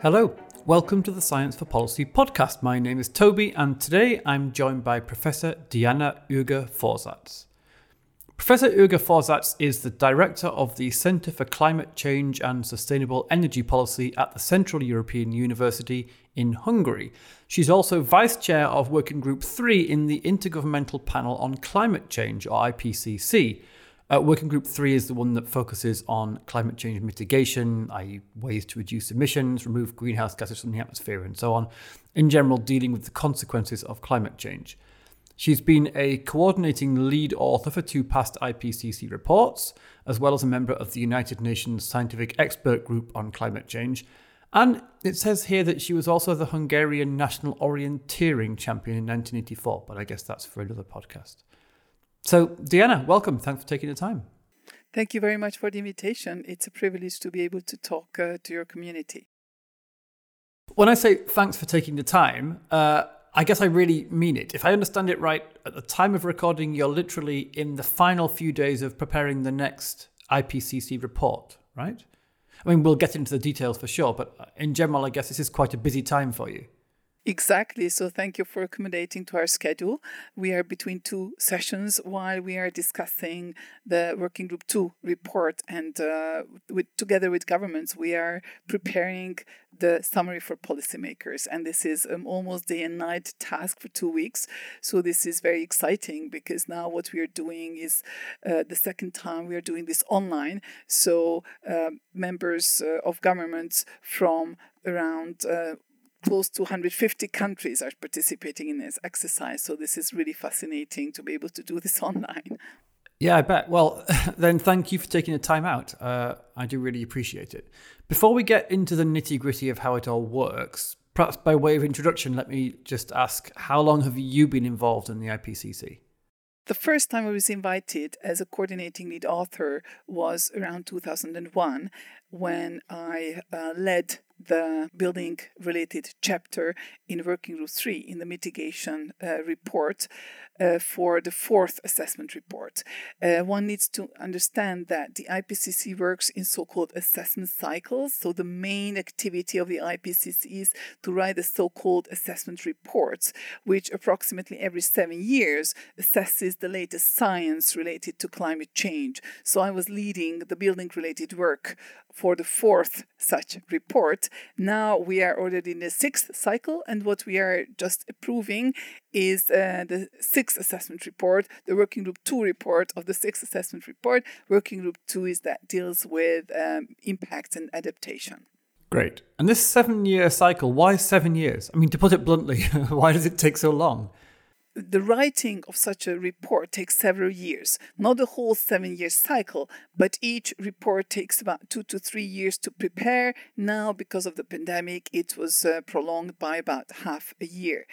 Hello, welcome to the Science for Policy podcast. My name is Toby, and today I'm joined by Professor Diana Ürge-Vorsatz. Professor Ürge-Vorsatz is the director of the Centre for Climate Change and Sustainable Energy Policy at the Central European University in Hungary. She's also vice chair of Working Group 3 in the Intergovernmental Panel on Climate Change, or IPCC. Uh, Working Group 3 is the one that focuses on climate change mitigation, i.e., ways to reduce emissions, remove greenhouse gases from the atmosphere, and so on. In general, dealing with the consequences of climate change. She's been a coordinating lead author for two past IPCC reports, as well as a member of the United Nations Scientific Expert Group on Climate Change. And it says here that she was also the Hungarian National Orienteering Champion in 1984, but I guess that's for another podcast. So, Diana, welcome. Thanks for taking the time. Thank you very much for the invitation. It's a privilege to be able to talk uh, to your community. When I say thanks for taking the time, uh, I guess I really mean it. If I understand it right, at the time of recording, you're literally in the final few days of preparing the next IPCC report, right? I mean, we'll get into the details for sure, but in general, I guess this is quite a busy time for you. Exactly. So thank you for accommodating to our schedule. We are between two sessions while we are discussing the Working Group 2 report, and uh, with, together with governments, we are preparing the summary for policymakers. And this is um, almost day and night task for two weeks. So this is very exciting because now what we are doing is uh, the second time we are doing this online. So uh, members uh, of governments from around uh, close to 150 countries are participating in this exercise. So this is really fascinating to be able to do this online. Yeah, I bet. Well, then thank you for taking the time out. Uh, I do really appreciate it. Before we get into the nitty gritty of how it all works, perhaps by way of introduction, let me just ask how long have you been involved in the IPCC? The first time I was invited as a coordinating lead author was around 2001 when I uh, led the building related chapter in Working Group 3 in the mitigation uh, report uh, for the fourth assessment report. Uh, one needs to understand that the IPCC works in so called assessment cycles. So, the main activity of the IPCC is to write the so called assessment reports, which approximately every seven years assesses the latest science related to climate change. So, I was leading the building related work for the fourth such report. Now we are already in the sixth cycle, and what we are just approving is uh, the sixth assessment report, the Working Group 2 report of the sixth assessment report. Working Group 2 is that deals with um, impacts and adaptation. Great. And this seven year cycle, why seven years? I mean, to put it bluntly, why does it take so long? The writing of such a report takes several years, not the whole seven year cycle, but each report takes about two to three years to prepare. Now, because of the pandemic, it was uh, prolonged by about half a year.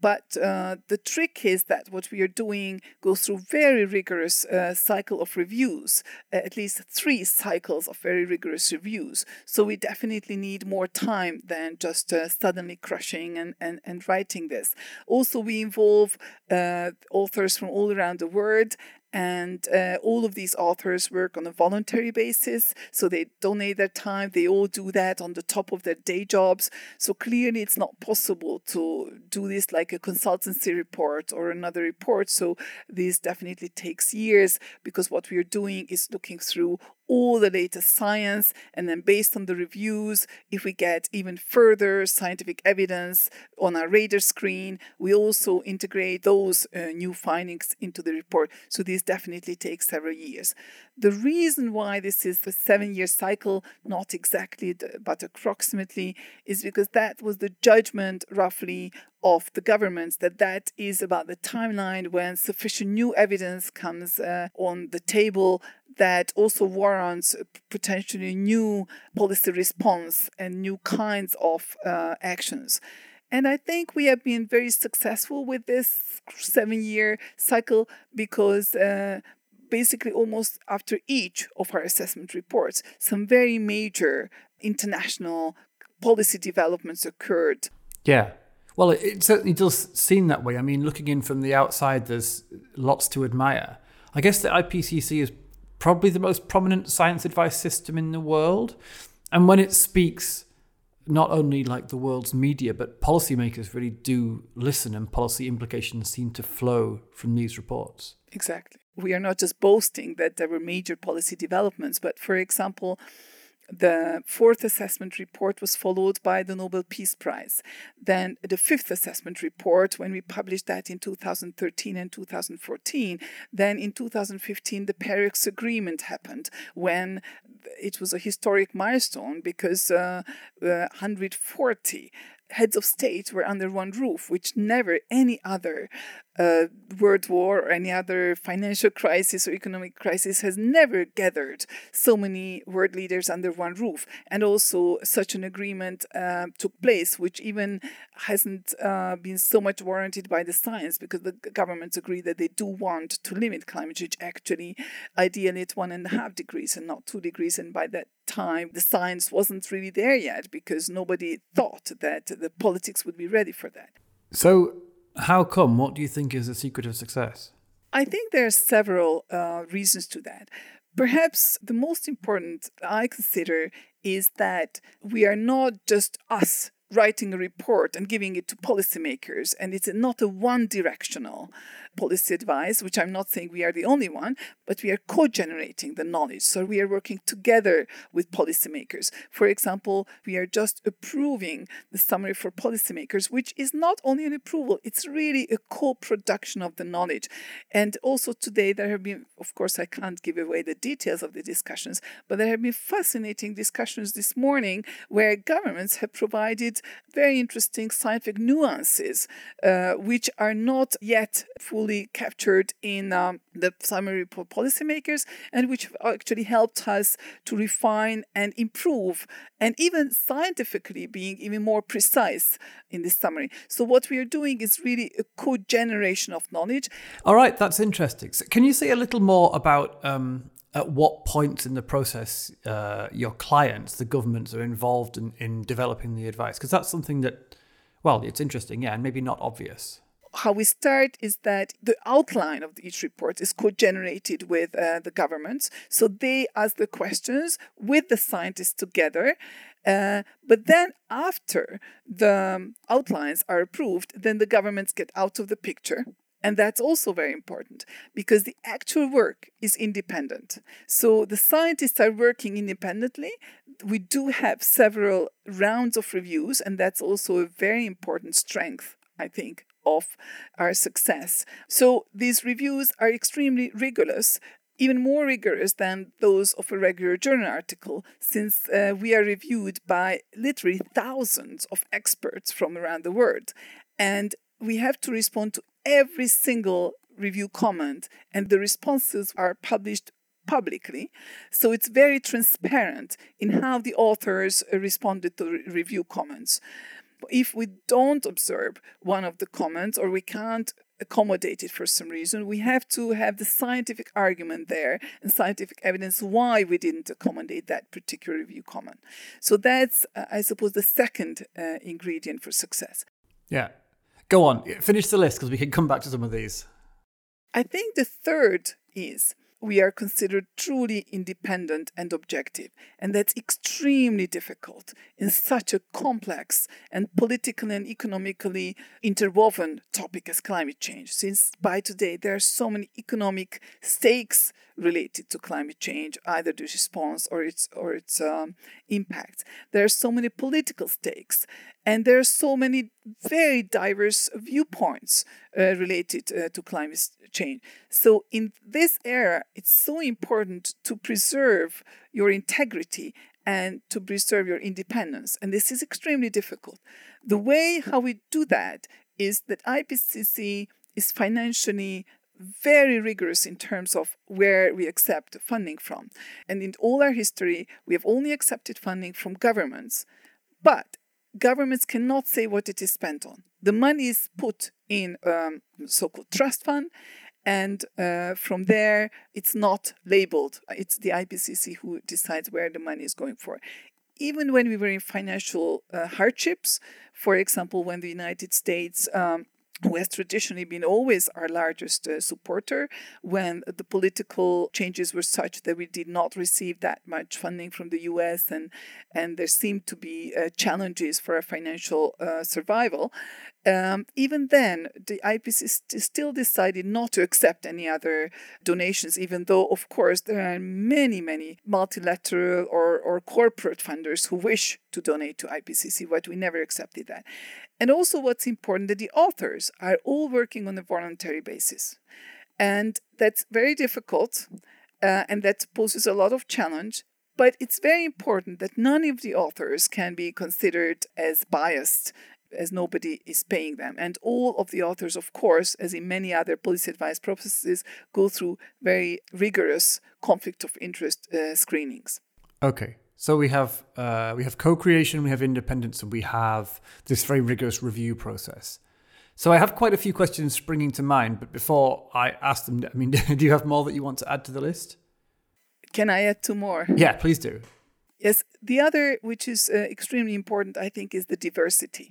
But uh, the trick is that what we are doing goes through very rigorous uh, cycle of reviews, uh, at least three cycles of very rigorous reviews. So we definitely need more time than just uh, suddenly crushing and, and, and writing this. Also, we involve authors from all around the world and uh, all of these authors work on a voluntary basis so they donate their time they all do that on the top of their day jobs. So clearly it's not possible to do this like a consultancy report or another report so this definitely takes years because what we are doing is looking through all the latest science, and then based on the reviews, if we get even further scientific evidence on our radar screen, we also integrate those uh, new findings into the report. So this definitely takes several years. The reason why this is the seven year cycle, not exactly, but approximately, is because that was the judgment roughly of the governments that that is about the timeline when sufficient new evidence comes uh, on the table that also warrants potentially new policy response and new kinds of uh, actions. And I think we have been very successful with this seven year cycle because uh, basically, almost after each of our assessment reports, some very major international policy developments occurred. Yeah. Well, it certainly does seem that way. I mean, looking in from the outside, there's lots to admire. I guess the IPCC is probably the most prominent science advice system in the world. And when it speaks not only like the world's media, but policymakers really do listen and policy implications seem to flow from these reports. Exactly. We are not just boasting that there were major policy developments, but for example, the fourth assessment report was followed by the Nobel Peace Prize. Then the fifth assessment report, when we published that in 2013 and 2014, then in 2015 the Paris Agreement happened when it was a historic milestone because uh, uh, 140 heads of state were under one roof, which never any other uh, world war or any other financial crisis or economic crisis has never gathered so many world leaders under one roof. And also, such an agreement uh, took place, which even hasn't uh, been so much warranted by the science because the governments agree that they do want to limit climate change, actually, ideally at one and a half degrees and not two degrees. And by that time, the science wasn't really there yet because nobody thought that the politics would be ready for that. So, how come? What do you think is the secret of success? I think there are several uh, reasons to that. Perhaps the most important I consider is that we are not just us writing a report and giving it to policymakers, and it's not a one directional policy advice, which I'm not saying we are the only one, but we are co generating the knowledge. So we are working together with policymakers. For example, we are just approving the summary for policymakers, which is not only an approval, it's really a co production of the knowledge. And also today, there have been, of course, I can't give away the details of the discussions, but there have been fascinating discussions this morning where governments have provided very interesting scientific nuances, uh, which are not yet fully fully captured in um, the summary for policymakers and which actually helped us to refine and improve and even scientifically being even more precise in this summary. So what we are doing is really a co-generation of knowledge. All right, that's interesting. So can you say a little more about um, at what points in the process uh, your clients, the governments, are involved in, in developing the advice? Because that's something that, well, it's interesting, yeah, and maybe not obvious how we start is that the outline of each report is co-generated with uh, the governments. So they ask the questions with the scientists together. Uh, but then after the outlines are approved, then the governments get out of the picture. And that's also very important because the actual work is independent. So the scientists are working independently. We do have several rounds of reviews, and that's also a very important strength, I think, of our success. So these reviews are extremely rigorous even more rigorous than those of a regular journal article, since uh, we are reviewed by literally thousands of experts from around the world. And we have to respond to every single review comment, and the responses are published publicly. So it's very transparent in how the authors responded to re- review comments if we don't observe one of the comments or we can't accommodate it for some reason, we have to have the scientific argument there and scientific evidence why we didn't accommodate that particular review comment. So that's, uh, I suppose, the second uh, ingredient for success. Yeah. Go on, finish the list because we can come back to some of these. I think the third is we are considered truly independent and objective. And that's extremely difficult in such a complex and politically and economically interwoven topic as climate change, since by today there are so many economic stakes related to climate change, either the response or its or its um, impacts. There are so many political stakes, and there are so many very diverse viewpoints uh, related uh, to climate change. So, in this era, it's so important to preserve your integrity and to preserve your independence. And this is extremely difficult. The way how we do that is that IPCC is financially very rigorous in terms of where we accept funding from. And in all our history, we have only accepted funding from governments. But governments cannot say what it is spent on. The money is put in um, so-called trust fund, and uh, from there it's not labeled. It's the IPCC who decides where the money is going for. Even when we were in financial uh, hardships, for example, when the United States um, who has traditionally been always our largest uh, supporter when the political changes were such that we did not receive that much funding from the US and and there seemed to be uh, challenges for our financial uh, survival um, even then the IPCC still decided not to accept any other donations even though of course there are many many multilateral or, or corporate funders who wish to donate to IPCC but we never accepted that and also, what's important that the authors are all working on a voluntary basis. And that's very difficult uh, and that poses a lot of challenge. But it's very important that none of the authors can be considered as biased as nobody is paying them. And all of the authors, of course, as in many other policy advice processes, go through very rigorous conflict of interest uh, screenings. Okay. So we have uh, we have co-creation, we have independence, and we have this very rigorous review process. So I have quite a few questions springing to mind, but before I ask them, I mean, do you have more that you want to add to the list? Can I add two more? Yeah, please do. Yes, the other, which is uh, extremely important, I think, is the diversity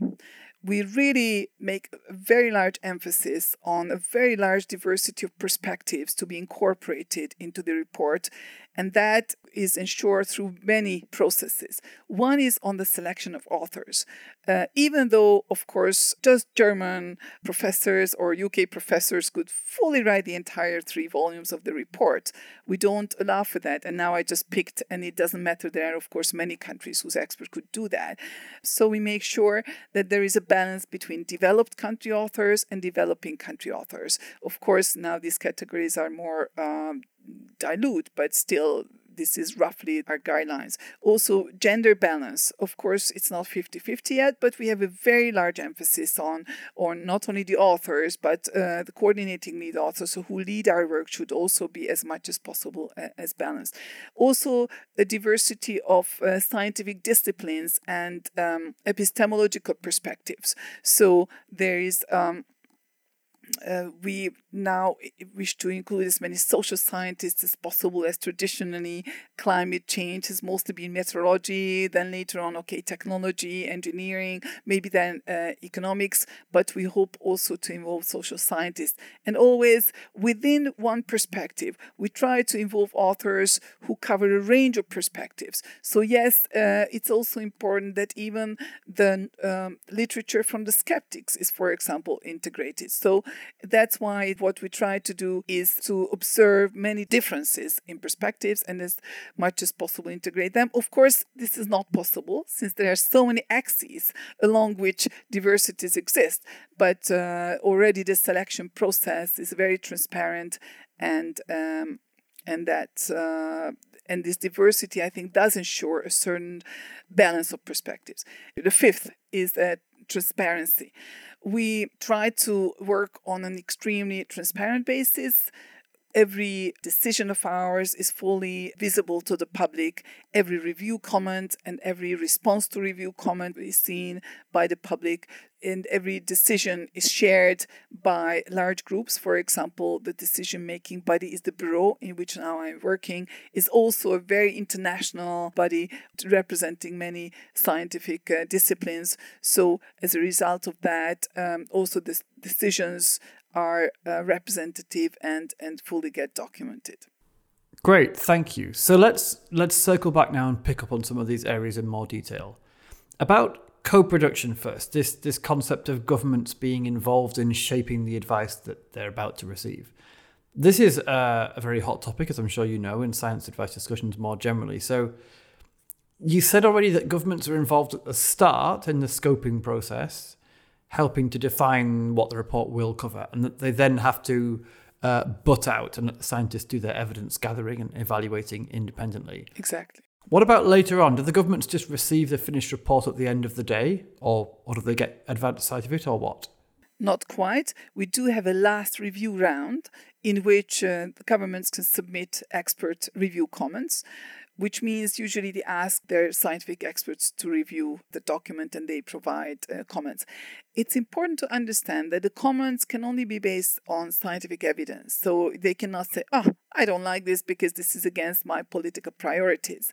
we really make a very large emphasis on a very large diversity of perspectives to be incorporated into the report. And that is ensured through many processes. One is on the selection of authors. Uh, even though, of course, just German professors or UK professors could fully write the entire three volumes of the report, we don't allow for that. And now I just picked, and it doesn't matter. There are, of course, many countries whose experts could do that. So we make sure that there is a balance between developed country authors and developing country authors. Of course, now these categories are more um, dilute, but still this is roughly our guidelines. Also, gender balance. Of course, it's not 50 50 yet, but we have a very large emphasis on, on not only the authors, but uh, the coordinating lead authors so who lead our work should also be as much as possible uh, as balanced. Also, a diversity of uh, scientific disciplines and um, epistemological perspectives. So, there is um, uh, we now wish to include as many social scientists as possible, as traditionally climate change has mostly been meteorology, then later on, okay, technology, engineering, maybe then uh, economics, but we hope also to involve social scientists. And always within one perspective, we try to involve authors who cover a range of perspectives. So, yes, uh, it's also important that even the um, literature from the skeptics is, for example, integrated. So, that's why what we try to do is to observe many differences in perspectives and as much as possible integrate them. Of course, this is not possible since there are so many axes along which diversities exist, but uh, already the selection process is very transparent and um, and that uh, and this diversity, I think, does ensure a certain balance of perspectives. The fifth is that transparency we try to work on an extremely transparent basis. Every decision of ours is fully visible to the public. Every review comment and every response to review comment is seen by the public and every decision is shared by large groups. For example, the decision making body is the Bureau, in which now I'm working, is also a very international body representing many scientific uh, disciplines. So, as a result of that, um, also the decisions are uh, representative and, and fully get documented. Great, thank you. So let's let's circle back now and pick up on some of these areas in more detail. About co-production first this this concept of governments being involved in shaping the advice that they're about to receive. This is a, a, very hot topic as i'm sure you know in science advice discussions more generally. So you said already that governments are involved at the start in the scoping process helping to define what the report will cover and that they then have to uh, butt out and scientists do their evidence gathering and evaluating independently. Exactly what about later on? Do the governments just receive the finished report at the end of the day, or, or do they get advance sight of it, or what? Not quite. We do have a last review round in which uh, the governments can submit expert review comments which means usually they ask their scientific experts to review the document and they provide uh, comments. It's important to understand that the comments can only be based on scientific evidence. So they cannot say, oh, I don't like this because this is against my political priorities.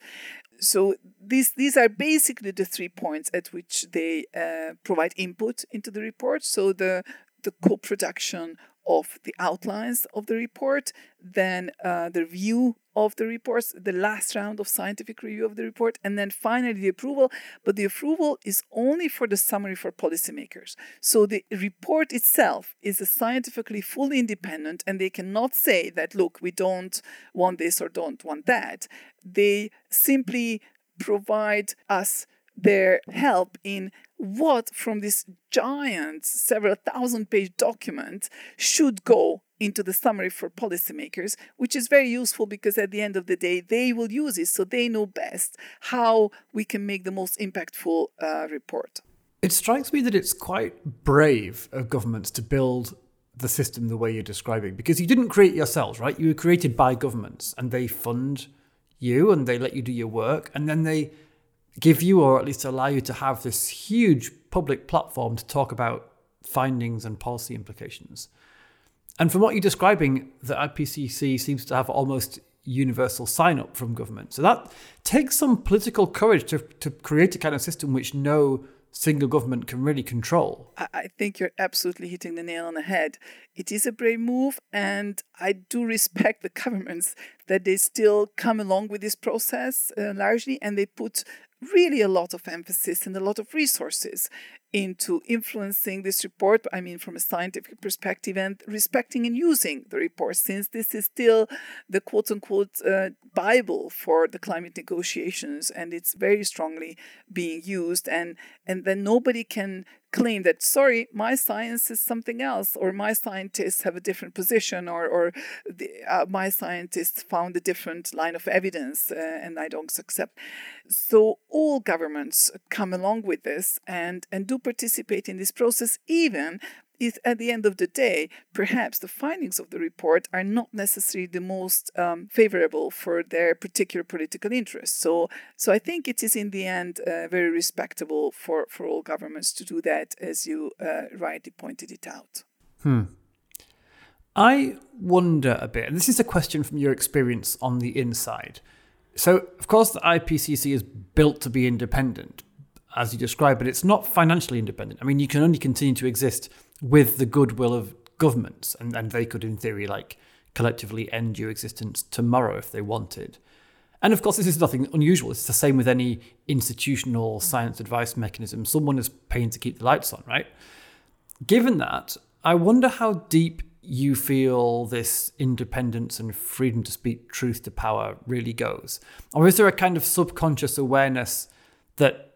So these these are basically the three points at which they uh, provide input into the report. So the the co-production of the outlines of the report, then uh, the review of the reports, the last round of scientific review of the report, and then finally the approval. But the approval is only for the summary for policymakers. So the report itself is scientifically fully independent, and they cannot say that, look, we don't want this or don't want that. They simply provide us their help in what from this giant, several thousand page document should go into the summary for policymakers, which is very useful because at the end of the day, they will use it so they know best how we can make the most impactful uh, report. It strikes me that it's quite brave of governments to build the system the way you're describing because you didn't create yourselves, right? You were created by governments and they fund you and they let you do your work and then they give you or at least allow you to have this huge public platform to talk about findings and policy implications. And from what you're describing, the IPCC seems to have almost universal sign up from government. So that takes some political courage to, to create a kind of system which no single government can really control. I think you're absolutely hitting the nail on the head. It is a brave move, and I do respect the governments that they still come along with this process uh, largely and they put really a lot of emphasis and a lot of resources into influencing this report. I mean, from a scientific perspective and respecting and using the report, since this is still the quote unquote uh, Bible for the climate negotiations and it's very strongly being used. And, and then nobody can claim that sorry my science is something else or my scientists have a different position or, or the, uh, my scientists found a different line of evidence uh, and i don't accept so all governments come along with this and and do participate in this process even is at the end of the day, perhaps the findings of the report are not necessarily the most um, favorable for their particular political interests. So, so I think it is in the end uh, very respectable for, for all governments to do that, as you uh, rightly pointed it out. Hmm. I wonder a bit, and this is a question from your experience on the inside. So, of course, the IPCC is built to be independent, as you described, but it's not financially independent. I mean, you can only continue to exist with the goodwill of governments, and, and they could, in theory, like collectively end your existence tomorrow if they wanted. And of course, this is nothing unusual. It's the same with any institutional science advice mechanism. Someone is paying to keep the lights on, right? Given that, I wonder how deep you feel this independence and freedom to speak truth to power really goes. Or is there a kind of subconscious awareness that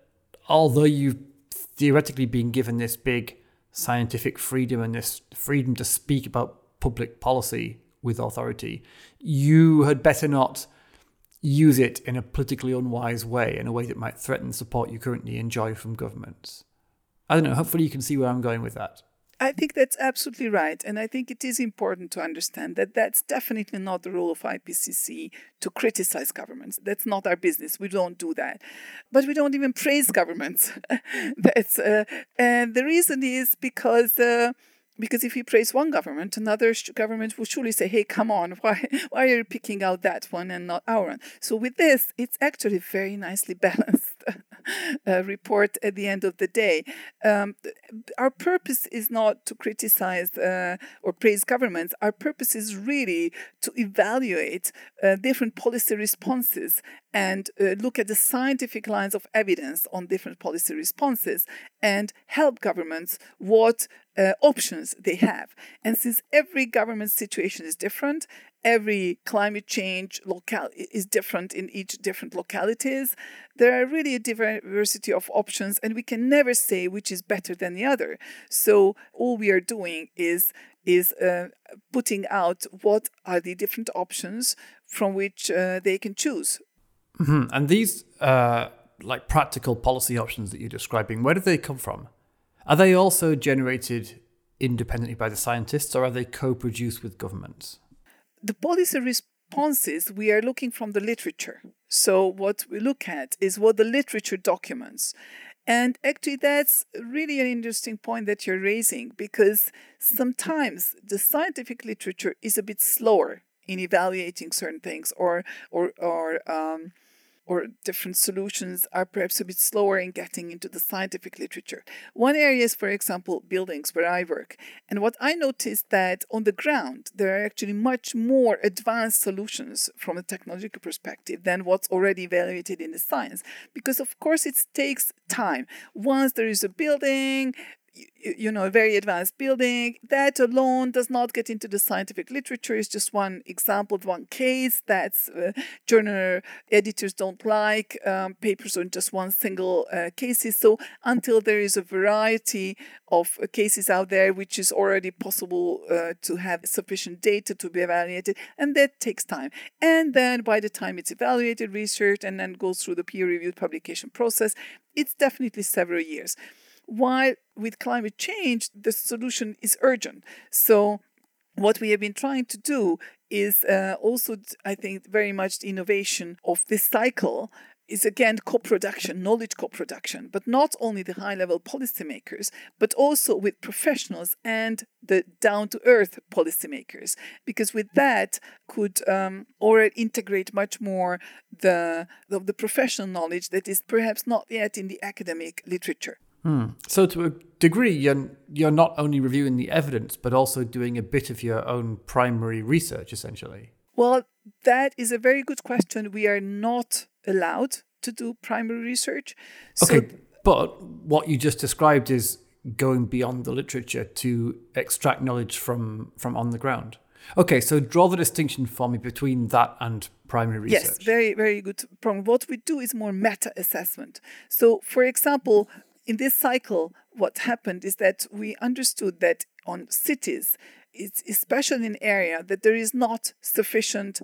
although you've theoretically been given this big scientific freedom and this freedom to speak about public policy with authority, you had better not use it in a politically unwise way, in a way that might threaten support you currently enjoy from governments. I don't know, hopefully you can see where I'm going with that. I think that's absolutely right. And I think it is important to understand that that's definitely not the role of IPCC to criticize governments. That's not our business. We don't do that. But we don't even praise governments. that's, uh, and the reason is because. Uh, because if you praise one government, another government will surely say, "Hey, come on, why why are you picking out that one and not our one?" So with this, it's actually very nicely balanced uh, report at the end of the day. Um, our purpose is not to criticize uh, or praise governments. Our purpose is really to evaluate uh, different policy responses and uh, look at the scientific lines of evidence on different policy responses and help governments what uh, options they have. And since every government situation is different, every climate change local is different in each different localities. There are really a diversity of options, and we can never say which is better than the other. So all we are doing is is uh, putting out what are the different options from which uh, they can choose. Mm-hmm. And these uh, like practical policy options that you're describing, where do they come from? Are they also generated independently by the scientists, or are they co-produced with governments? The policy responses we are looking from the literature. So what we look at is what the literature documents. And actually, that's really an interesting point that you're raising because sometimes the scientific literature is a bit slower in evaluating certain things or or or um, or different solutions are perhaps a bit slower in getting into the scientific literature. One area is, for example, buildings where I work. And what I noticed that on the ground, there are actually much more advanced solutions from a technological perspective than what's already evaluated in the science. Because, of course, it takes time. Once there is a building, you know, a very advanced building. That alone does not get into the scientific literature. It's just one example, one case that uh, journal editors don't like um, papers on just one single uh, cases. So until there is a variety of uh, cases out there, which is already possible uh, to have sufficient data to be evaluated, and that takes time. And then by the time it's evaluated, research, and then goes through the peer-reviewed publication process, it's definitely several years while with climate change, the solution is urgent. So, what we have been trying to do is uh, also, I think, very much the innovation of this cycle is again co-production, knowledge co-production, but not only the high-level policymakers, but also with professionals and the down-to-earth policymakers, because with that could um, already integrate much more the, the the professional knowledge that is perhaps not yet in the academic literature. Hmm. So, to a degree, you're, you're not only reviewing the evidence, but also doing a bit of your own primary research, essentially. Well, that is a very good question. We are not allowed to do primary research. So okay, but what you just described is going beyond the literature to extract knowledge from from on the ground. Okay, so draw the distinction for me between that and primary research. Yes, very, very good problem. What we do is more meta assessment. So, for example, in this cycle, what happened is that we understood that on cities, it's especially in area that there is not sufficient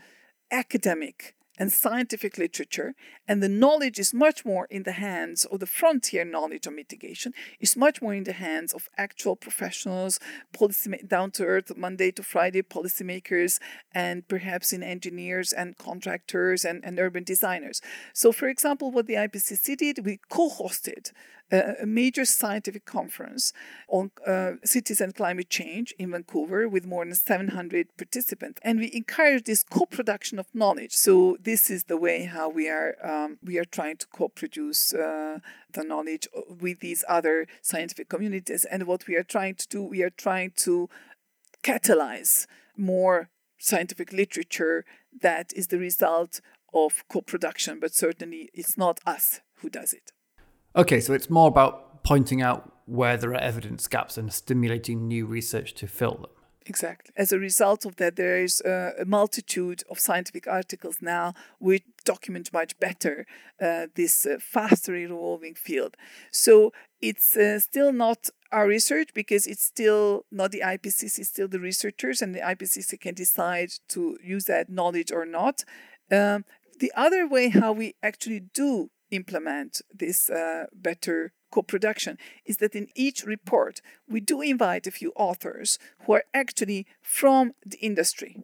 academic and scientific literature, and the knowledge is much more in the hands of the frontier knowledge of mitigation, is much more in the hands of actual professionals, policy down to earth, Monday to Friday policymakers, and perhaps in engineers and contractors and, and urban designers. So, for example, what the IPCC did, we co hosted a major scientific conference on uh, cities and climate change in Vancouver with more than 700 participants. And we encourage this co-production of knowledge. So this is the way how we are um, we are trying to co-produce uh, the knowledge with these other scientific communities. And what we are trying to do, we are trying to catalyze more scientific literature that is the result of co-production, but certainly it's not us who does it. Okay, so it's more about pointing out where there are evidence gaps and stimulating new research to fill them. Exactly. As a result of that, there is a, multitude of scientific articles now which document much better uh, this uh, faster evolving field. So it's uh, still not our research because it's still not the IPCC, it's still the researchers, and the IPCC can decide to use that knowledge or not. Um, the other way how we actually do implement this uh, better co-production is that in each report we do invite a few authors who are actually from the industry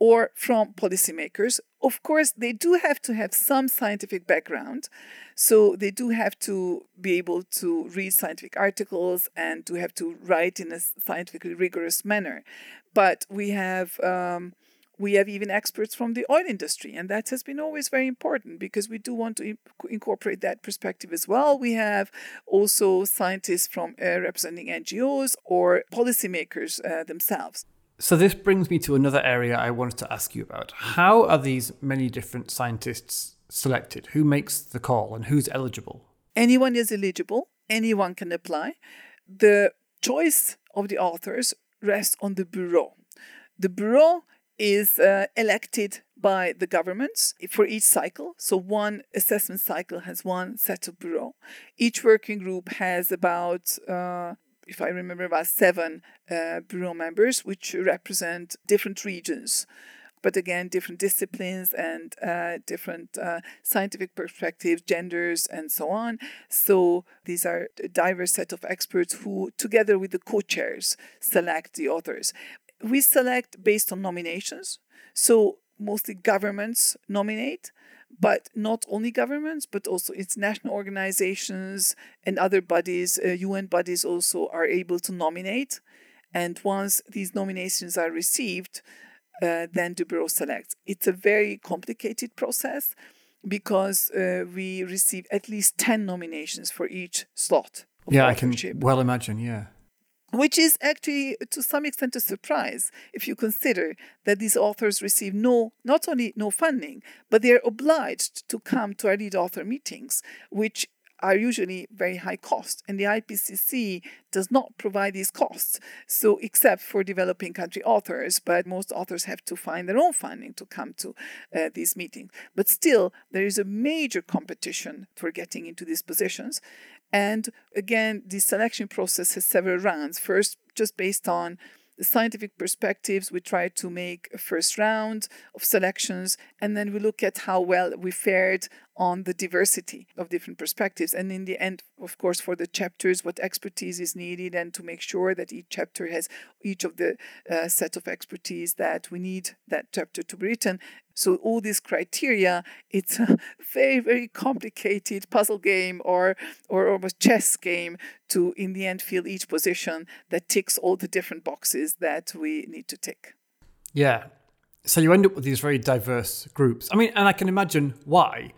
or from policymakers. Of course, they do have to have some scientific background. So they do have to be able to read scientific articles and to have to write in a scientifically rigorous manner. But we have um, we have even experts from the oil industry, and that has been always very important because we do want to incorporate that perspective as well. We have also scientists from uh, representing NGOs or policymakers uh, themselves. So, this brings me to another area I wanted to ask you about. How are these many different scientists selected? Who makes the call and who's eligible? Anyone is eligible, anyone can apply. The choice of the authors rests on the bureau. The bureau is uh, elected by the governments for each cycle. So one assessment cycle has one set of bureau. Each working group has about, uh, if I remember, about seven uh, bureau members, which represent different regions. But again, different disciplines and uh, different uh, scientific perspectives, genders, and so on. So these are a diverse set of experts who, together with the co-chairs, select the authors we select based on nominations. So mostly governments nominate, but not only governments, but also international organizations and other bodies, uh, UN bodies also are able to nominate. And once these nominations are received, uh, then the bureau selects. It's a very complicated process. because uh, we receive at least 10 nominations for each slot. Yeah, I can well imagine, yeah. Which is actually to some extent a surprise if you consider that these authors receive no, not only no funding, but they are obliged to come to our lead author meetings, which are usually very high cost, and the IPCC does not provide these costs. So, except for developing country authors, but most authors have to find their own funding to come to uh, these meetings. But still, there is a major competition for getting into these positions. And again, the selection process has several rounds. First, just based on the scientific perspectives, we try to make a first round of selections, and then we look at how well we fared on the diversity of different perspectives. And in the end, of course, for the chapters, what expertise is needed, and to make sure that each chapter has each of the uh, set of expertise that we need that chapter to be written. So all these criteria, it's a very, very complicated puzzle game or or almost chess game to in the end fill each position that ticks all the different boxes that we need to tick. Yeah. So you end up with these very diverse groups. I mean, and I can imagine why.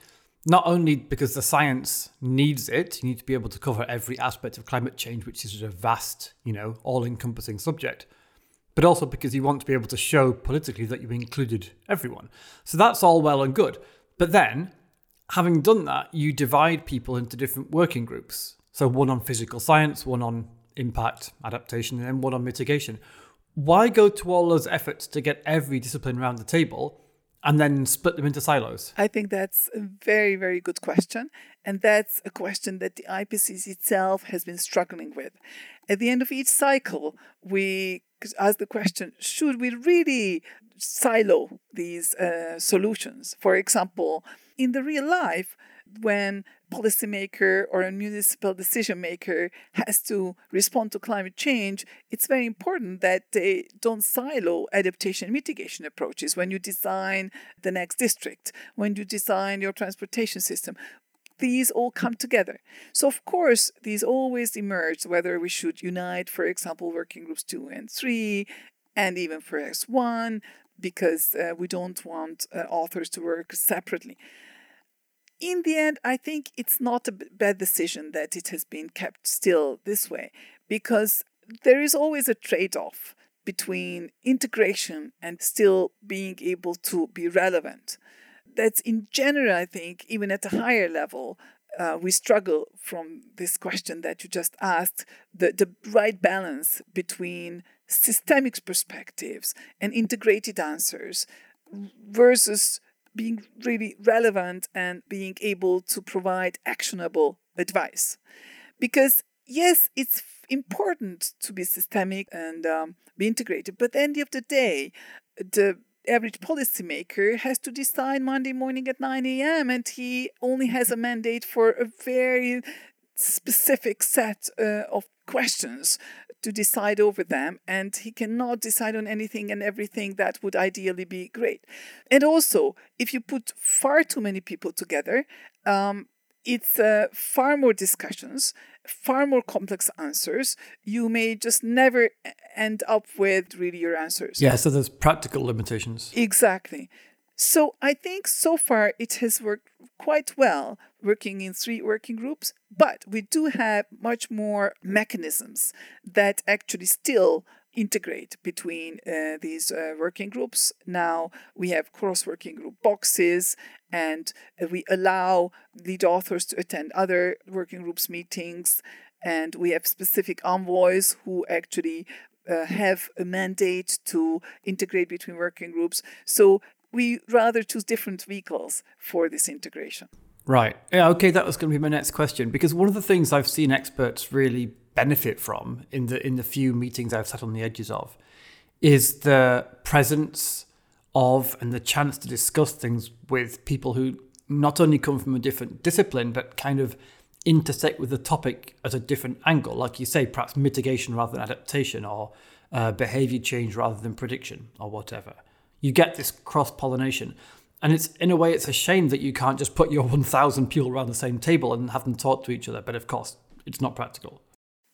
Not only because the science needs it, you need to be able to cover every aspect of climate change, which is a vast, you know, all encompassing subject but also because you want to be able to show politically that you've included everyone. So that's all well and good. But then, having done that, you divide people into different working groups. So one on physical science, one on impact adaptation, and then one on mitigation. Why go to all those efforts to get every discipline around the table and then split them into silos? I think that's a very, very good question. And that's a question that the IPCC itself has been struggling with. At the end of each cycle, we ask the question should we really silo these uh, solutions? For example, in the real life, when policymaker or a municipal decision maker has to respond to climate change, it's very important that they don't silo adaptation and mitigation approaches when you design the next district, when you design your transportation system these all come together. So, of course, these always emerge whether we should unite, for example, working groups two and three, and even for S1, because uh, we don't want uh, authors to work separately. In the end, I think it's not a bad decision that it has been kept still this way, because there is always a trade off between integration and still being able to be relevant. That's in general, I think, even at a higher level, uh, we struggle from this question that you just asked the, the right balance between systemic perspectives and integrated answers versus being really relevant and being able to provide actionable advice. Because, yes, it's important to be systemic and um, be integrated, but at the end of the day, the average policymaker has to decide Monday morning at 9 a.m. and he only has a mandate for a very specific set uh, of questions to decide over them and he cannot decide on anything and everything that would ideally be great and also if you put far too many people together um, it's uh, far more discussions far more complex answers, you may just never end up with really your answers. Yeah, so there's practical limitations. Exactly. So I think so far it has worked quite well working in three working groups, but we do have much more mechanisms that actually still integrate between uh, these uh, working groups. Now we have cross working group boxes and uh, we allow lead authors to attend other working groups meetings. And we have specific envoys who actually uh, have a mandate to integrate between working groups. So we rather choose different vehicles for this integration. Right. Yeah, okay, that was going to be my next question because one of the things I've seen experts really benefit from in the in the few meetings I've sat on the edges of is the presence of and the chance to discuss things with people who not only come from a different discipline but kind of intersect with the topic at a different angle like you say perhaps mitigation rather than adaptation or uh, behavior change rather than prediction or whatever you get this cross pollination and it's in a way it's a shame that you can't just put your 1000 people around the same table and have them talk to each other but of course it's not practical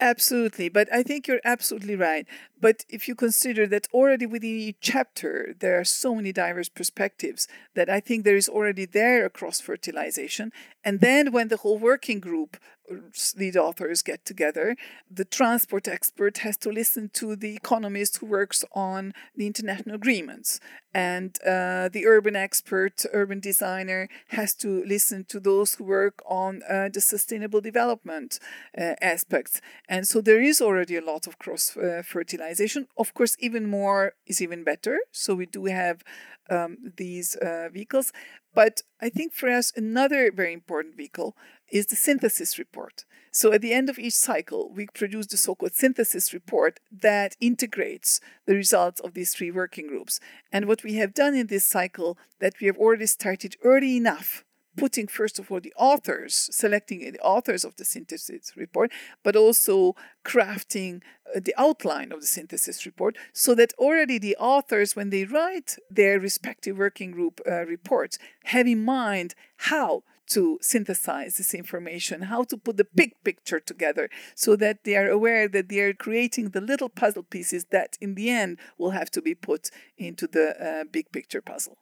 Absolutely, but I think you're absolutely right. But if you consider that already within each chapter there are so many diverse perspectives that I think there is already there a cross fertilization. And then when the whole working group lead authors get together. The transport expert has to listen to the economist who works on the international agreements. And uh, the urban expert, urban designer, has to listen to those who work on uh, the sustainable development uh, aspects. And so there is already a lot of cross uh, fertilization. Of course, even more is even better. So we do have um, these uh, vehicles. But I think for us, another very important vehicle is the synthesis report. So at the end of each cycle, we produce the so called synthesis report that integrates the results of these three working groups. And what we have done in this cycle, that we have already started early enough putting first of all the authors, selecting the authors of the synthesis report, but also crafting uh, the outline of the synthesis report so that already the authors, when they write their respective working group uh, reports, have in mind how to synthesize this information, how to put the big picture together so that they are aware that they are creating the little puzzle pieces that in the end will have to be put into the uh, big picture puzzle.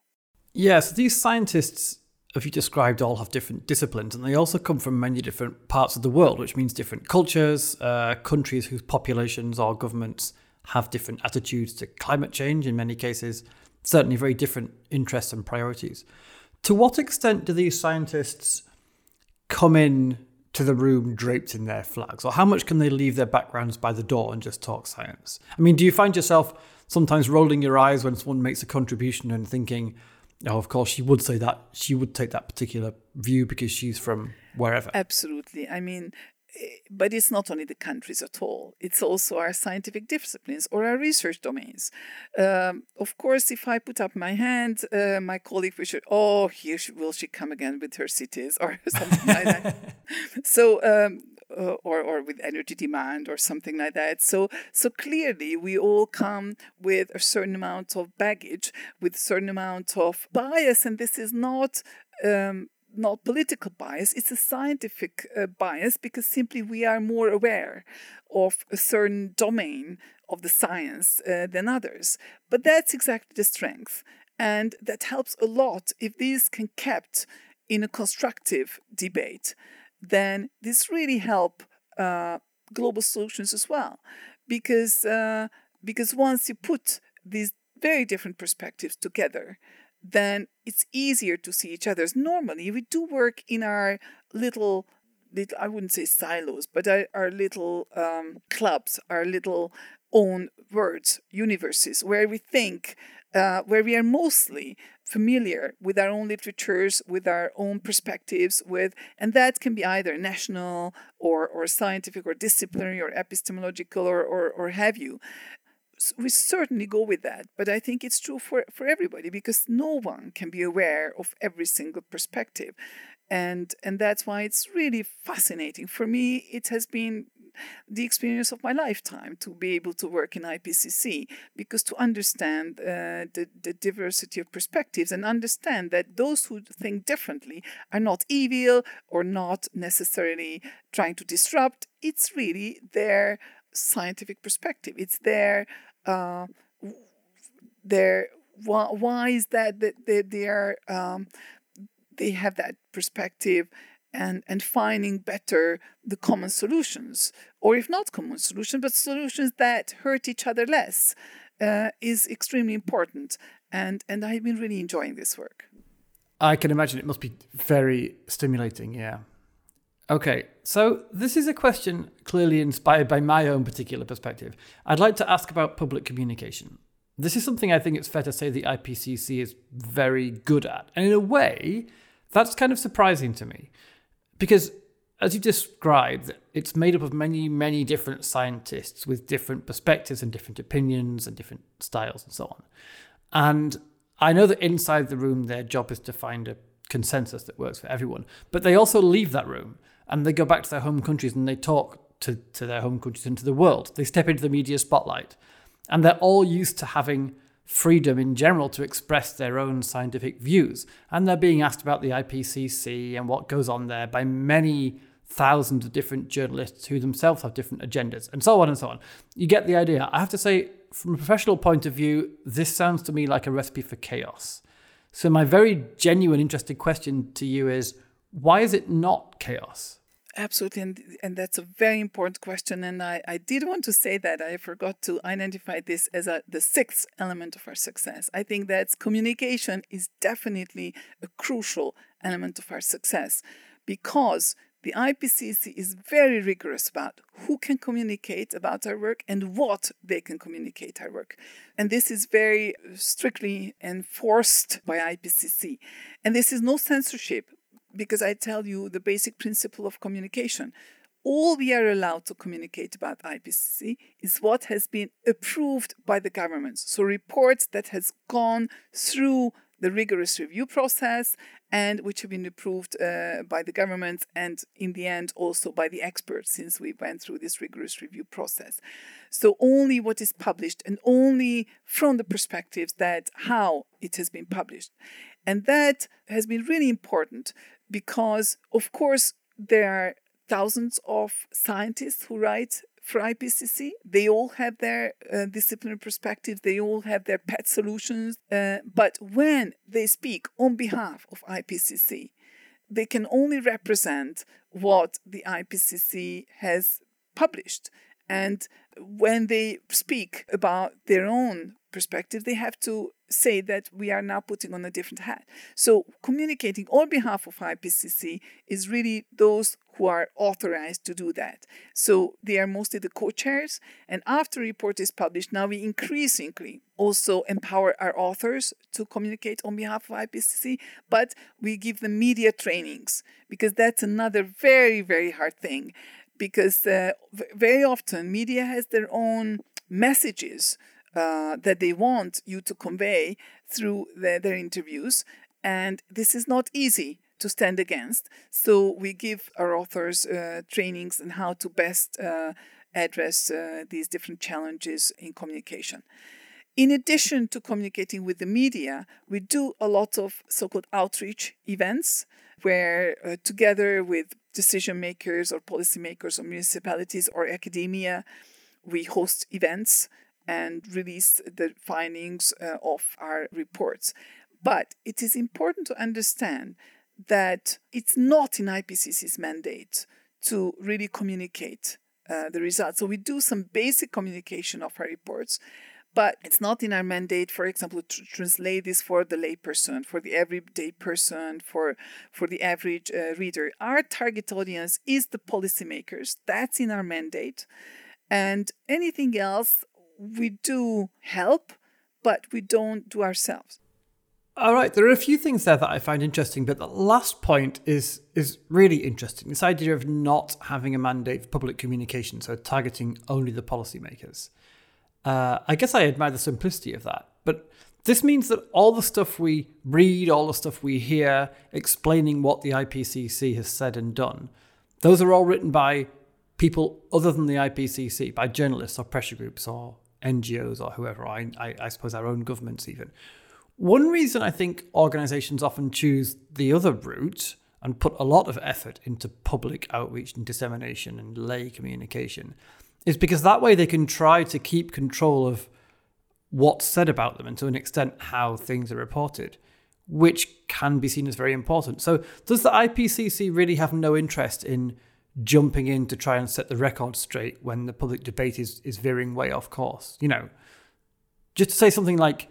Yes, these scientists, if you described, all have different disciplines and they also come from many different parts of the world, which means different cultures, uh, countries whose populations or governments have different attitudes to climate change in many cases, certainly very different interests and priorities. To what extent do these scientists come in to the room draped in their flags? Or how much can they leave their backgrounds by the door and just talk science? I mean, do you find yourself sometimes rolling your eyes when someone makes a contribution and thinking, oh, of course, she would say that, she would take that particular view because she's from wherever? Absolutely. I mean, but it's not only the countries at all, it's also our scientific disciplines or our research domains. Um, of course, if I put up my hand, uh, my colleague will say, oh, here she, will she come again with her cities or something like that. So, um, uh, or, or with energy demand or something like that. So, so clearly, we all come with a certain amount of baggage, with a certain amount of bias, and this is not um, not political bias, it's a scientific uh, bias because simply we are more aware of a certain domain of the science uh, than others. But that's exactly the strength. And that helps a lot if these can kept in a constructive debate. Then this really help uh, global solutions as well, because uh, because once you put these very different perspectives together, then it's easier to see each other's. Normally, we do work in our little, little I wouldn't say silos, but our, our little um, clubs, our little own words, universes, where we think, uh, where we are mostly familiar with our own literatures, with our own perspectives, with, and that can be either national or, or scientific or disciplinary or epistemological or, or, or have you. We certainly go with that but i think it's true for, for everybody because no one can be aware of every single perspective. And and that's why it's really fascinating. For me it has been the experience of my lifetime to be able to work in IPCC because to understand uh, the, the diversity of perspectives and understand that those who think differently are not evil or not necessarily trying to disrupt. It's really their scientific perspective. It's their uh, their why, why is that that they, they are um, they have that perspective and and finding better the common solutions or if not common solutions but solutions that hurt each other less uh, is extremely important and and I've been really enjoying this work. I can imagine it must be very stimulating. Yeah. Okay, so this is a question clearly inspired by my own particular perspective. I'd like to ask about public communication. This is something I think it's fair to say the IPCC is very good at. And in a way, that's kind of surprising to me. Because as you described, it's made up of many, many different scientists with different perspectives and different opinions and different styles and so on. And I know that inside the room, their job is to find a consensus that works for everyone, but they also leave that room and they go back to their home countries and they talk to, to their home countries and to the world. They step into the media spotlight. And they're all used to having freedom in general to express their own scientific views. And they're being asked about the IPCC and what goes on there by many thousands of different journalists who themselves have different agendas, and so on and so on. You get the idea. I have to say, from a professional point of view, this sounds to me like a recipe for chaos. So, my very genuine, interesting question to you is why is it not chaos? Absolutely, and, and that's a very important question. And I, I did want to say that I forgot to identify this as a, the sixth element of our success. I think that communication is definitely a crucial element of our success because the IPCC is very rigorous about who can communicate about our work and what they can communicate our work. And this is very strictly enforced by IPCC. And this is no censorship because I tell you the basic principle of communication. All we are allowed to communicate about IPCC is what has been approved by the governments. So reports that has gone through the rigorous review process and which have been approved uh, by the government and in the end also by the experts since we went through this rigorous review process so only what is published and only from the perspectives that how it has been published and that has been really important because of course there are thousands of scientists who write for IPCC. They all have their uh, disciplinary perspectives, they all have their pet solutions. Uh, but when they speak on behalf of IPCC, they can only represent what the IPCC has published. And when they speak about their own perspective, they have to say that we are now putting on a different hat. So, communicating on behalf of IPCC is really those who are authorized to do that. So, they are mostly the co chairs. And after report is published, now we increasingly also empower our authors to communicate on behalf of IPCC, but we give them media trainings because that's another very, very hard thing. Because uh, very often media has their own messages uh, that they want you to convey through their, their interviews. And this is not easy to stand against. So we give our authors uh, trainings on how to best uh, address uh, these different challenges in communication. In addition to communicating with the media, we do a lot of so called outreach events where, uh, together with decision makers or policymakers or municipalities or academia, we host events and release the findings uh, of our reports. But it is important to understand that it's not in IPCC's mandate to really communicate uh, the results. So we do some basic communication of our reports, but it's not in our mandate, for example, to translate this for the layperson, for the everyday person, for for the average uh, reader. Our target audience is the policymakers. That's in our mandate, and anything else we do help, but we don't do ourselves. All right, there are a few things there that I find interesting, but the last point is is really interesting. This idea of not having a mandate for public communication, so targeting only the policymakers. Uh, I guess I admire the simplicity of that, but this means that all the stuff we read, all the stuff we hear, explaining what the IPCC has said and done, those are all written by people other than the IPCC, by journalists or pressure groups or NGOs or whoever, I, I, I suppose our own governments even. One reason I think organizations often choose the other route and put a lot of effort into public outreach and dissemination and lay communication is because that way they can try to keep control of what's said about them and to an extent how things are reported, which can be seen as very important. So, does the IPCC really have no interest in jumping in to try and set the record straight when the public debate is, is veering way off course. You know, just to say something like,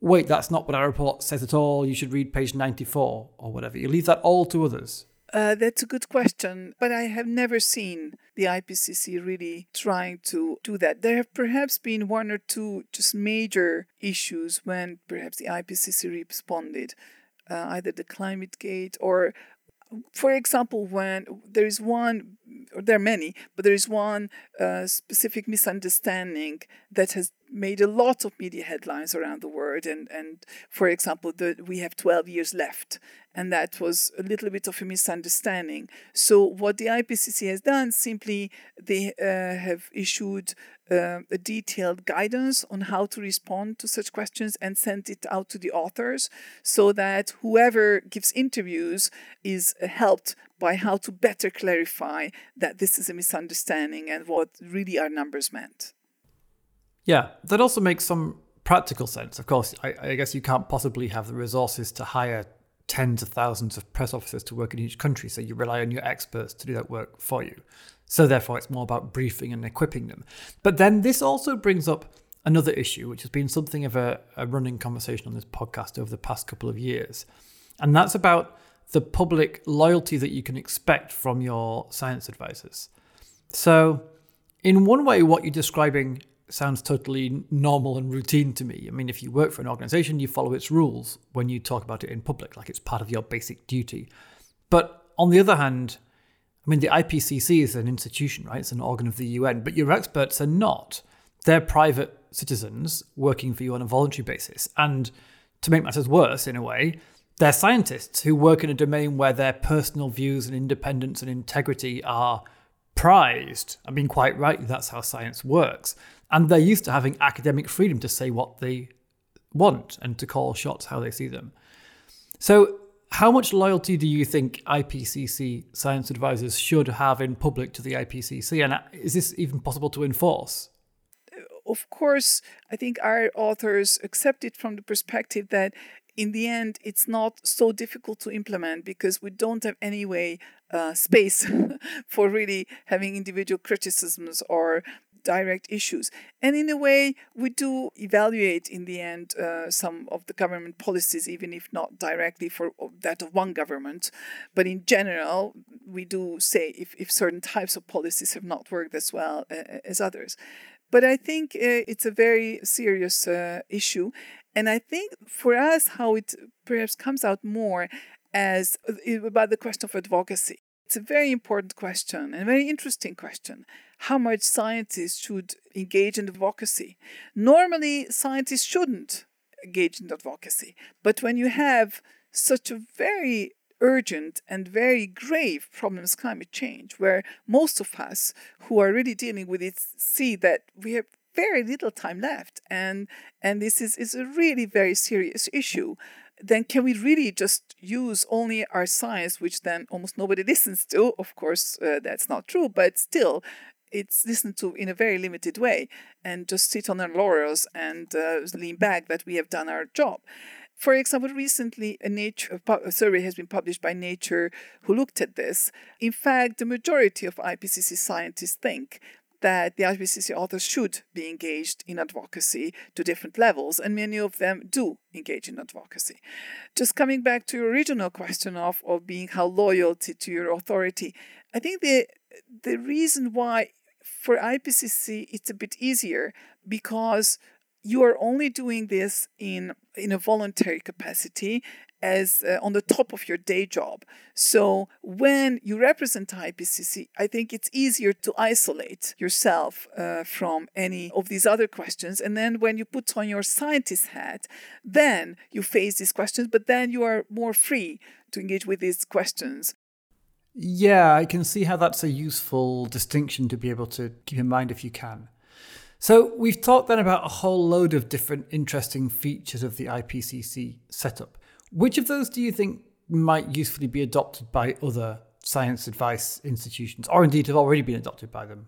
wait, that's not what our report says at all, you should read page 94 or whatever. You leave that all to others. Uh, that's a good question, but I have never seen the IPCC really trying to do that. There have perhaps been one or two just major issues when perhaps the IPCC responded, uh, either the climate gate or for example, when there is one, there are many, but there is one uh, specific misunderstanding that has made a lot of media headlines around the world. And, and for example, the, we have 12 years left. And that was a little bit of a misunderstanding. So, what the IPCC has done simply, they uh, have issued uh, a detailed guidance on how to respond to such questions and sent it out to the authors so that whoever gives interviews is helped by how to better clarify that this is a misunderstanding and what really our numbers meant. Yeah, that also makes some practical sense. Of course, I, I guess you can't possibly have the resources to hire tens of thousands of press officers to work in each country, so you rely on your experts to do that work for you. So, therefore, it's more about briefing and equipping them. But then this also brings up another issue, which has been something of a, a running conversation on this podcast over the past couple of years. And that's about the public loyalty that you can expect from your science advisors. So, in one way, what you're describing sounds totally normal and routine to me. I mean, if you work for an organization, you follow its rules when you talk about it in public, like it's part of your basic duty. But on the other hand, I mean, the IPCC is an institution, right? It's an organ of the UN, but your experts are not. They're private citizens working for you on a voluntary basis. And to make matters worse, in a way, they're scientists who work in a domain where their personal views and independence and integrity are prized. I mean, quite rightly, that's how science works. And they're used to having academic freedom to say what they want and to call shots how they see them. So, how much loyalty do you think IPCC science advisors should have in public to the IPCC? And uh, is this even possible to enforce? Of course, I think our authors accept it from the perspective that in the end, it's not so difficult to implement because we don't have any way uh, space for really having individual criticisms or direct issues. And in a way, we do evaluate in the end uh, some of the government policies, even if not directly for that of one government. But in general, we do say if, if certain types of policies have not worked as well uh, as others. But I think uh, it's a very serious uh, issue. And I think for us, how it perhaps comes out more as uh, about the question of advocacy. It's a very important question and a very interesting question. How much scientists should engage in advocacy? Normally, scientists shouldn't engage in advocacy. But when you have such a very urgent and very grave problem as climate change, where most of us who are really dealing with it see that we have very little time left and and this is, is a really very serious issue then can we really just use only our science which then almost nobody listens to of course uh, that's not true but still it's listened to in a very limited way and just sit on our laurels and uh, lean back that we have done our job for example, recently a Nature a survey has been published by Nature who looked at this. In fact, the majority of IPCC scientists think that the IPCC authors should be engaged in advocacy to different levels, and many of them do engage in advocacy. Just coming back to your original question of, of being how loyalty to your authority, I think the the reason why for IPCC it's a bit easier because you are only doing this in in a voluntary capacity as uh, on the top of your day job. So when you represent IPCC, I think it's easier to isolate yourself uh, from any of these other questions. And then when you put on your scientist hat, then you face these questions, but then you are more free to engage with these questions. Yeah, I can see how that's a useful distinction to be able to keep in mind if you can. So, we've talked then about a whole load of different interesting features of the IPCC setup. Which of those do you think might usefully be adopted by other science advice institutions, or indeed have already been adopted by them?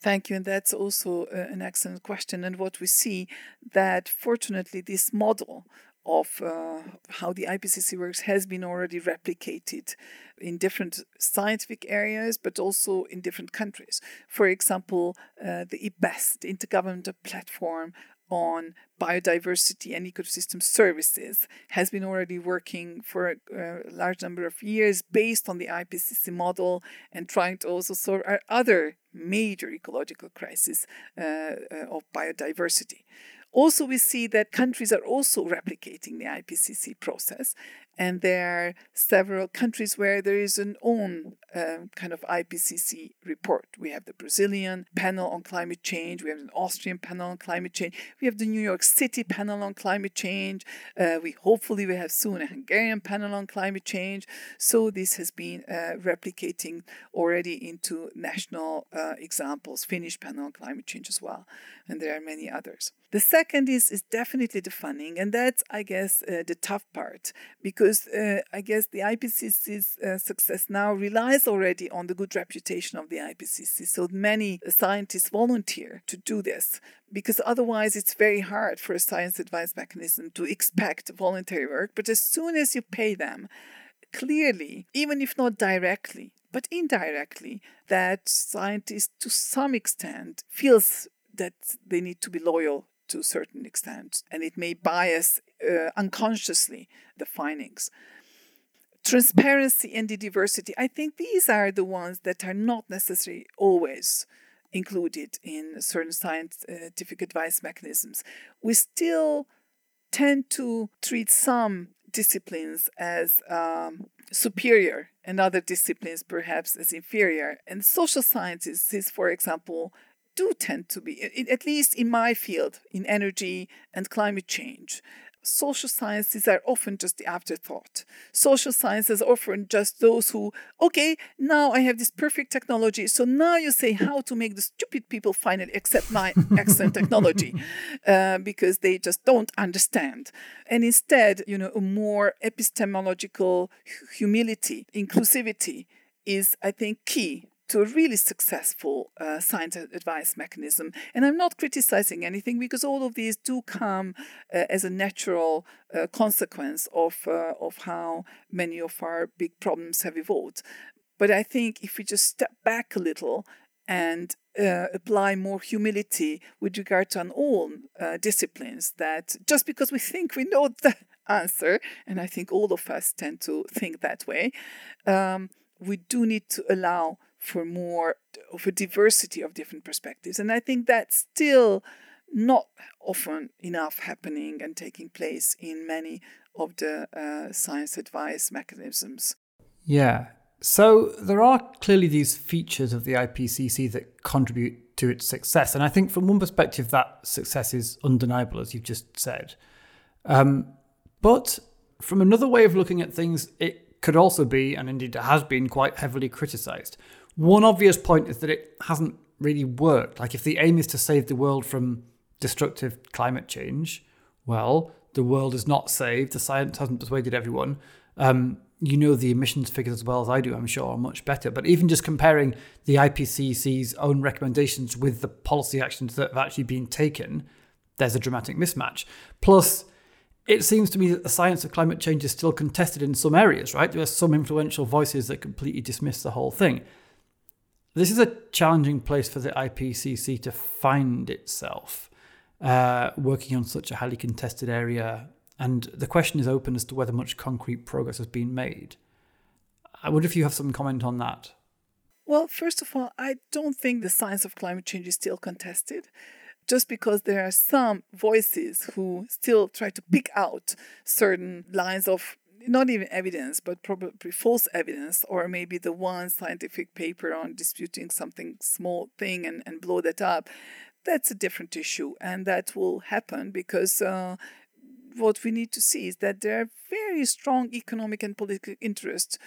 Thank you, and that's also uh, an excellent question. And what we see that fortunately this model of uh, how the IPCC works has been already replicated in different scientific areas, but also in different countries. For example, uh, the IPBES, the Intergovernmental Platform on biodiversity and ecosystem services has been already working for a, a, large number of years based on the IPCC model and trying to also solve other major ecological crises uh, uh, of biodiversity. Also, we see that countries are also replicating the IPCC process, and there are several countries where there is an own uh, kind of IPCC report. We have the Brazilian panel on climate change, we have an Austrian panel on climate change, we have the New York City panel on climate change. Uh, we hopefully we have soon a Hungarian panel on climate change. So this has been uh, replicating already into national uh, examples. Finnish panel on climate change as well, and there are many others. The second is is definitely the funding, and that's I guess uh, the tough part because uh, I guess the IPCC's uh, success now relies already on the good reputation of the IPCC. So many scientists volunteer to do this because otherwise it's very hard for a science advice mechanism to expect voluntary work. But as soon as you pay them, clearly, even if not directly, but indirectly, that scientists to some extent feels that they need to be loyal to a certain extent, and it may bias uh, unconsciously the findings. Transparency and the diversity, I think these are the ones that are not necessarily always included in certain scientific advice mechanisms. We still tend to treat some disciplines as um, superior and other disciplines perhaps as inferior. And social sciences, is, for example, do tend to be, at least in my field, in energy and climate change, social sciences are often just the afterthought. Social sciences are often just those who, okay, now I have this perfect technology. So now you say how to make the stupid people finally accept my excellent technology uh, because they just don't understand. And instead, you know, a more epistemological humility, inclusivity is, I think, key to a really successful uh, science advice mechanism. And I'm not criticizing anything because all of these do come uh, as a natural uh, consequence of, uh, of how many of our big problems have evolved. But I think if we just step back a little and uh, apply more humility with regard to all uh, disciplines, that just because we think we know the answer, and I think all of us tend to think that way, um, we do need to allow for more of a diversity of different perspectives. And I think that's still not often enough happening and taking place in many of the uh, science advice mechanisms. Yeah. So there are clearly these features of the IPCC that contribute to its success. And I think from one perspective, that success is undeniable, as you've just said. Um, but from another way of looking at things, it could also be, and indeed has been, quite heavily criticized. One obvious point is that it hasn't really worked. Like, if the aim is to save the world from destructive climate change, well, the world is not saved. The science hasn't persuaded everyone. Um, you know the emissions figures as well as I do, I'm sure, are much better. But even just comparing the IPCC's own recommendations with the policy actions that have actually been taken, there's a dramatic mismatch. Plus, it seems to me that the science of climate change is still contested in some areas, right? There are some influential voices that completely dismiss the whole thing. This is a challenging place for the IPCC to find itself, uh, working on such a highly contested area. And the question is open as to whether much concrete progress has been made. I wonder if you have some comment on that. Well, first of all, I don't think the science of climate change is still contested just because there are some voices who still try to pick out certain lines of not even evidence, but probably false evidence, or maybe the one scientific paper on disputing something small thing and, and blow that up, that's a different issue. And that will happen because uh, what we need to see is that there are very strong economic and political interests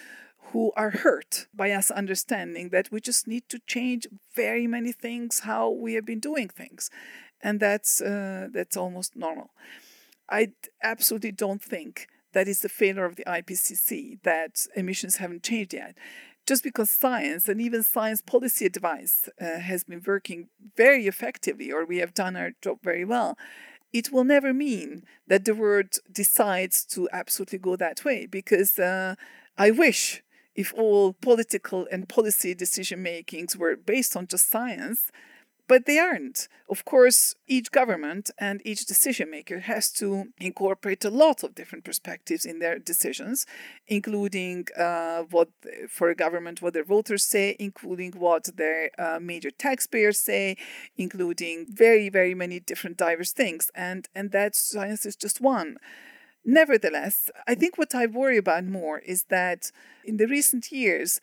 who are hurt by us understanding that we just need to change very many things how we have been doing things and that's uh, that's almost normal i absolutely don't think that is the failure of the IPCC that emissions haven't changed yet. Just because science and even science policy advice uh, has been working very effectively, or we have done our job very well, it will never mean that the world decides to absolutely go that way. Because uh, I wish if all political and policy decision makings were based on just science, but they aren't. Of course, each government and each decision maker has to incorporate a lot of different perspectives in their decisions, including uh, what, for a government, what their voters say, including what their uh, major taxpayers say, including very, very many different diverse things. And, and that science is just one. Nevertheless, I think what I worry about more is that in the recent years,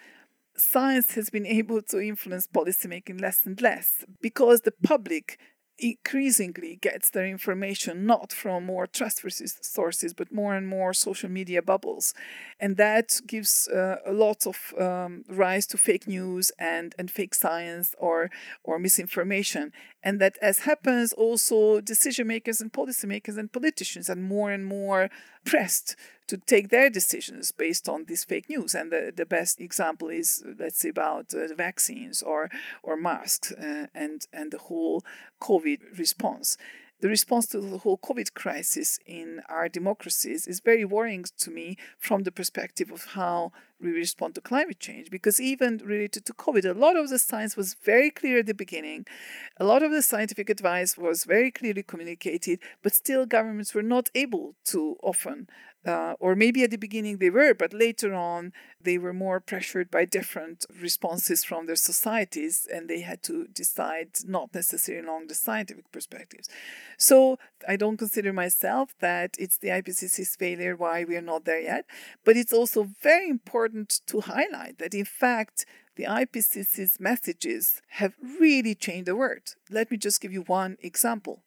science has been able to influence policymaking less and less because the public increasingly gets their information not from more trustworthy sources but more and more social media bubbles. And that gives uh, a lot of um, rise to fake news and, and fake science or or misinformation And that, as happens, also decision makers and policymakers and politicians are more and more pressed to take their decisions based on this fake news. And the, the best example is, let's say, about uh, vaccines or, or masks uh, and, and the whole COVID response the response to the whole COVID crisis in our democracies is very worrying to me from the perspective of how we respond to climate change. Because even related to COVID, a lot of the science was very clear at the beginning, a lot of the scientific advice was very clearly communicated, but still governments were not able to often uh, or maybe at the beginning they were, but later on they were more pressured by different responses from their societies and they had to decide not necessarily along the scientific perspectives. So I don't consider myself that it's the IPCC's failure why we are not there yet, but it's also very important to highlight that in fact the IPCC's messages have really changed the world. Let me just give you one example.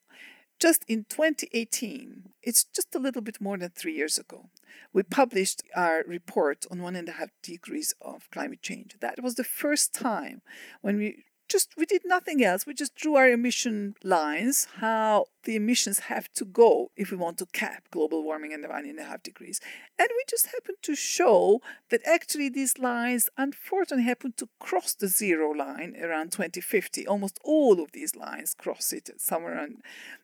Just in 2018, it's just a little bit more than three years ago, we published our report on one and a half degrees of climate change. That was the first time when we just we did nothing else. We just drew our emission lines, how the emissions have to go if we want to cap global warming and one and a half degrees. And we just happened to show that actually these lines unfortunately happen to cross the zero line around 2050. Almost all of these lines cross it somewhere around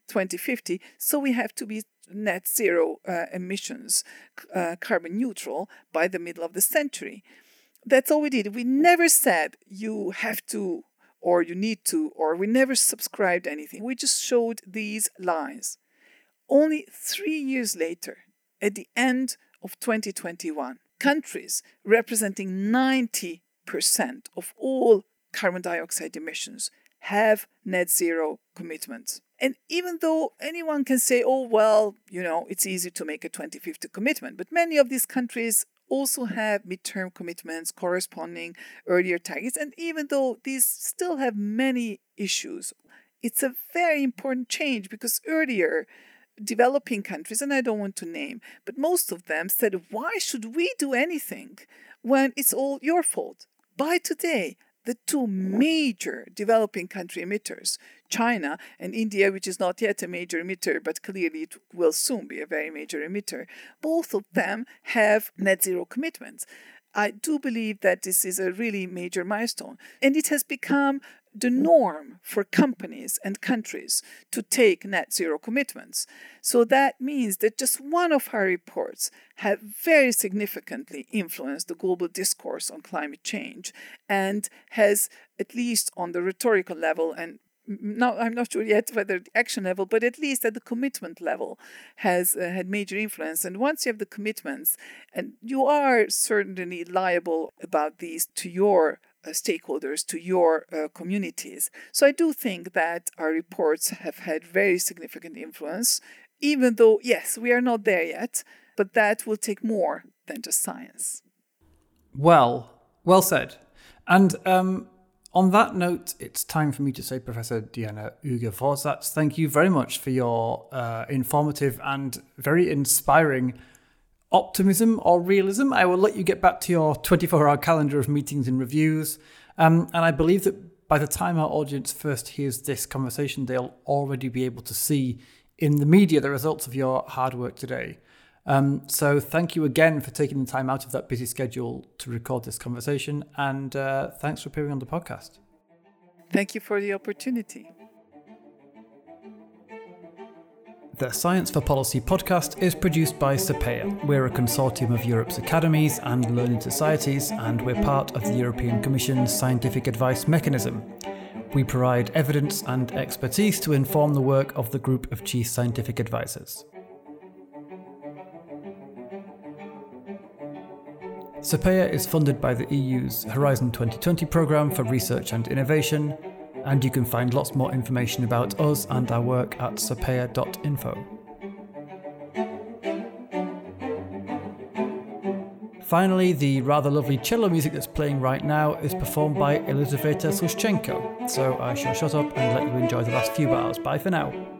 2050. So we have to be net zero uh, emissions, uh, carbon neutral by the middle of the century. That's all we did. We never said you have to or you need to, or we never subscribed anything. We just showed these lines. Only three years later, at the end of 2021, countries representing 90% of all carbon dioxide emissions have net zero commitments. And even though anyone can say, oh, well, you know, it's easy to make a 2050 commitment, but many of these countries also have midterm commitments corresponding earlier targets. And even though these still have many issues, it's a very important change because earlier, developing countries, and I don't want to name, but most of them said, Why should we do anything when it's all your fault? By today, the two major developing country emitters, China and India, which is not yet a major emitter, but clearly it will soon be a very major emitter, both of them have net zero commitments. I do believe that this is a really major milestone. And it has become the norm for companies and countries to take net zero commitments. So that means that just one of our reports have very significantly influenced the global discourse on climate change and has, at least on the rhetorical level and now I'm not sure yet whether the action level, but at least at the commitment level, has uh, had major influence. And once you have the commitments, and you are certainly liable about these to your stakeholders, to your uh, communities. So I do think that our reports have had very significant influence, even though, yes, we are not there yet, but that will take more than just science. Well, well said. And um, on that note, it's time for me to say, Professor Diana Ürge-Vorsatz, thank you very much for your uh, informative and very inspiring optimism or realism. I will let you get back to your 24 hour calendar of meetings and reviews. Um, and I believe that by the time our audience first hears this conversation, they'll already be able to see in the media the results of your hard work today. Um, so thank you again for taking the time out of that busy schedule to record this conversation. And uh, thanks for appearing on the podcast. Thank you for the opportunity. The Science for Policy podcast is produced by SAPEA. We're a consortium of Europe's academies and learning societies, and we're part of the European Commission's scientific advice mechanism. We provide evidence and expertise to inform the work of the group of chief scientific advisors. SAPEA is funded by the EU's Horizon 2020 programme for research and innovation, and you can find lots more information about us and our work at sapea.info. Finally, the rather lovely cello music that's playing right now is performed by Elizaveta Sushchenko, so I shall shut up and let you enjoy the last few bars. Bye for now.